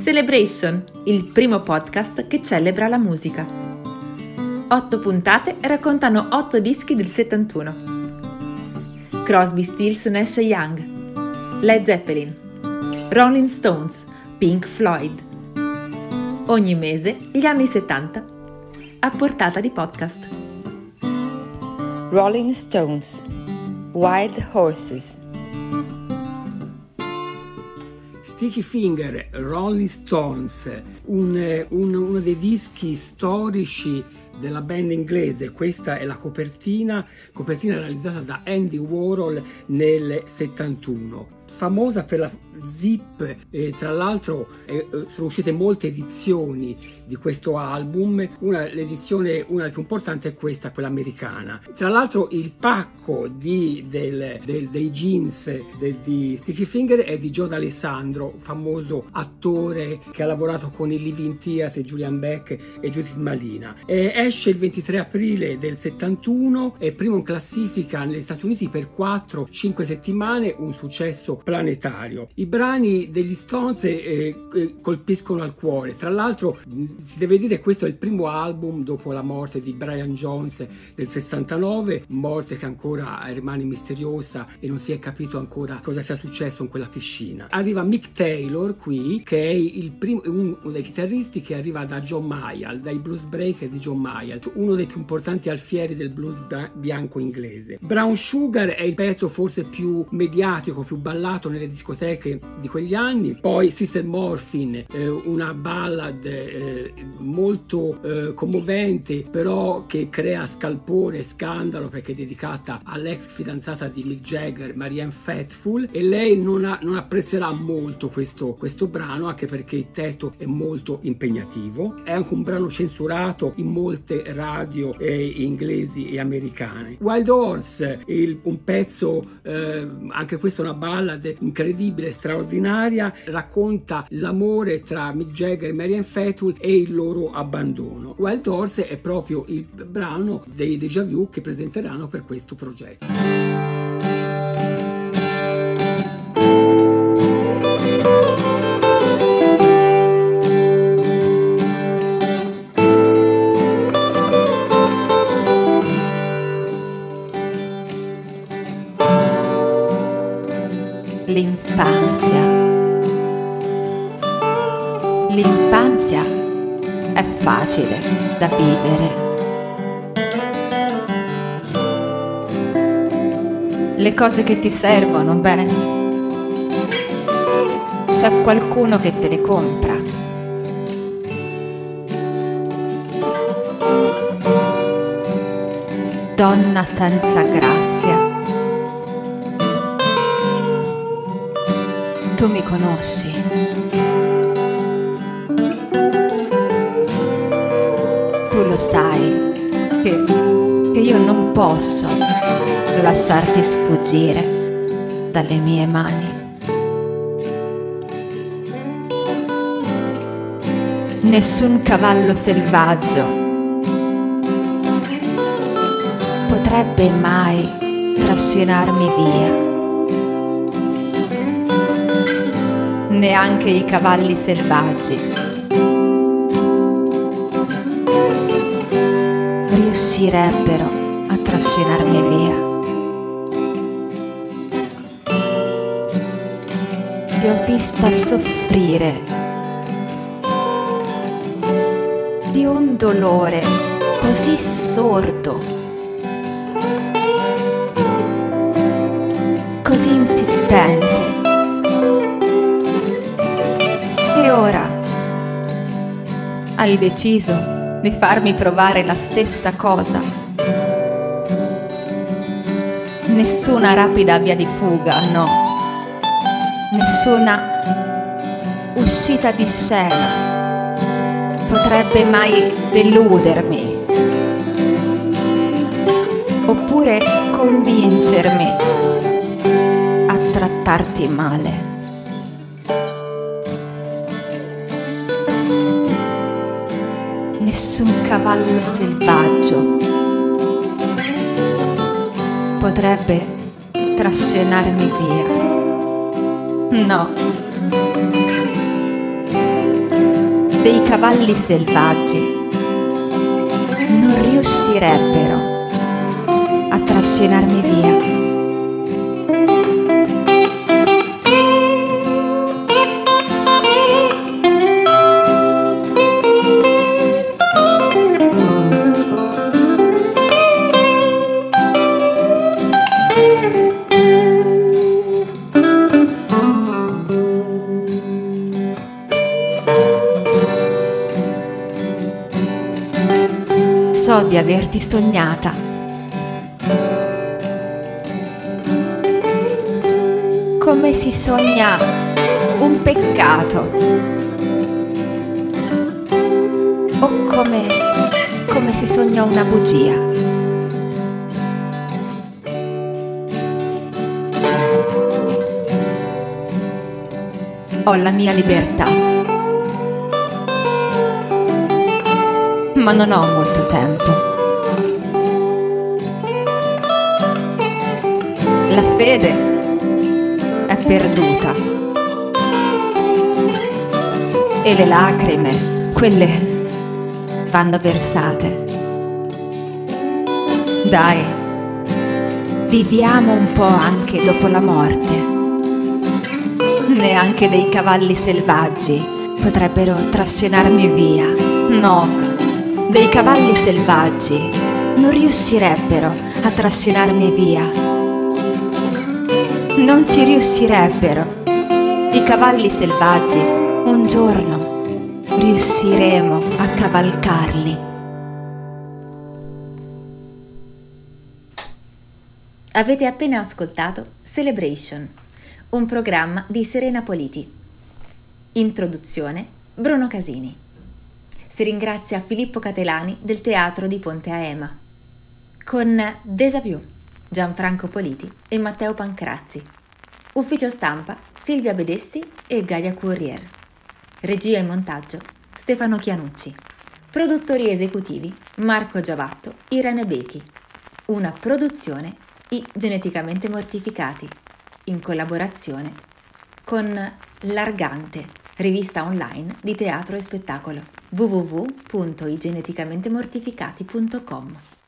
Celebration, il primo podcast che celebra la musica. Otto puntate raccontano otto dischi del 71. Crosby, Stills, Nash Young, Led Zeppelin, Rolling Stones, Pink Floyd. Ogni mese gli anni 70 a portata di podcast. Rolling Stones, Wild Horses. Sticky Finger, Rolling Stones, un, un, uno dei dischi storici della band inglese. Questa è la copertina, copertina realizzata da Andy Warhol nel 71 famosa per la zip e tra l'altro eh, sono uscite molte edizioni di questo album. Una, l'edizione una delle più importanti è questa quella americana. Tra l'altro il pacco di, del, del, dei jeans del, di Sticky Finger è di Joe D'Alessandro famoso attore che ha lavorato con il Living Theatre Julian Beck e Judith Malina. E esce il 23 aprile del 71 è primo in classifica negli Stati Uniti per 4-5 settimane un successo planetario. I brani degli Stones eh, eh, colpiscono al cuore, tra l'altro si deve dire che questo è il primo album dopo la morte di Brian Jones del 69, morte che ancora rimane misteriosa e non si è capito ancora cosa sia successo in quella piscina. Arriva Mick Taylor qui, che è il primo, uno dei chitarristi che arriva da John Mayall, dai blues breaker di John Mayall, uno dei più importanti alfieri del blues bianco inglese. Brown Sugar è il pezzo forse più mediatico, più ballato ballato nelle discoteche di quegli anni. Poi Sister Morphine, eh, una ballad eh, molto eh, commovente, però che crea scalpore e scandalo perché è dedicata all'ex fidanzata di Mick Jagger, Marianne Faithful, e lei non, ha, non apprezzerà molto questo, questo brano, anche perché il testo è molto impegnativo. È anche un brano censurato in molte radio eh, inglesi e americane. Wild Horse, il, un pezzo, eh, anche questa è una ballad ballad incredibile, straordinaria, racconta l'amore tra Mick Jagger e Marianne Faithfull e il loro abbandono. Wild Horse è proprio il brano dei Deja Vu che presenteranno per questo progetto. Facile da vivere. Le cose che ti servono, beh, c'è qualcuno che te le compra. Donna senza grazia tu mi conosci. Sai che, che io non posso lasciarti sfuggire dalle mie mani. Nessun cavallo selvaggio potrebbe mai trascinarmi via neanche i cavalli selvaggi. Riuscirebbero a trascinarmi via. Ti ho vista soffrire di un dolore così sordo, così insistente ora hai deciso di farmi provare la stessa cosa. Nessuna rapida via di fuga, no. Nessuna uscita di scena potrebbe mai deludermi. Oppure convincermi a trattarti male. Nessun cavallo selvaggio potrebbe trascinarmi via. No. dei cavalli selvaggi non riuscirebbero a trascinarmi via. So di averti sognata. Come si sogna un peccato. O come, come si sogna una bugia. Ho la mia libertà. Ma non ho molto tempo. La fede è perduta. E le lacrime, quelle vanno versate. Dai, viviamo un po' anche dopo la morte. Neanche dei cavalli selvaggi potrebbero trascinarmi via. No, dei cavalli selvaggi non riuscirebbero a trascinarmi via. Non ci riuscirebbero. I cavalli selvaggi un giorno riusciremo a cavalcarli. Avete appena ascoltato Celebration, un programma di Serena Politi. Introduzione Bruno Casini si ringrazia Filippo Catelani del Teatro di Ponte Aema. Con Déjà Vu, Gianfranco Politi e Matteo Pancrazzi. Ufficio stampa Silvia Bedessi e Gaia Courier. Regia e montaggio Stefano Chianucci. Produttori esecutivi Marco Giavatto, Irene Bechi. Una produzione I Geneticamente Mortificati, in collaborazione con L'Argante rivista online di teatro e spettacolo www.igeneticamentemortificati.com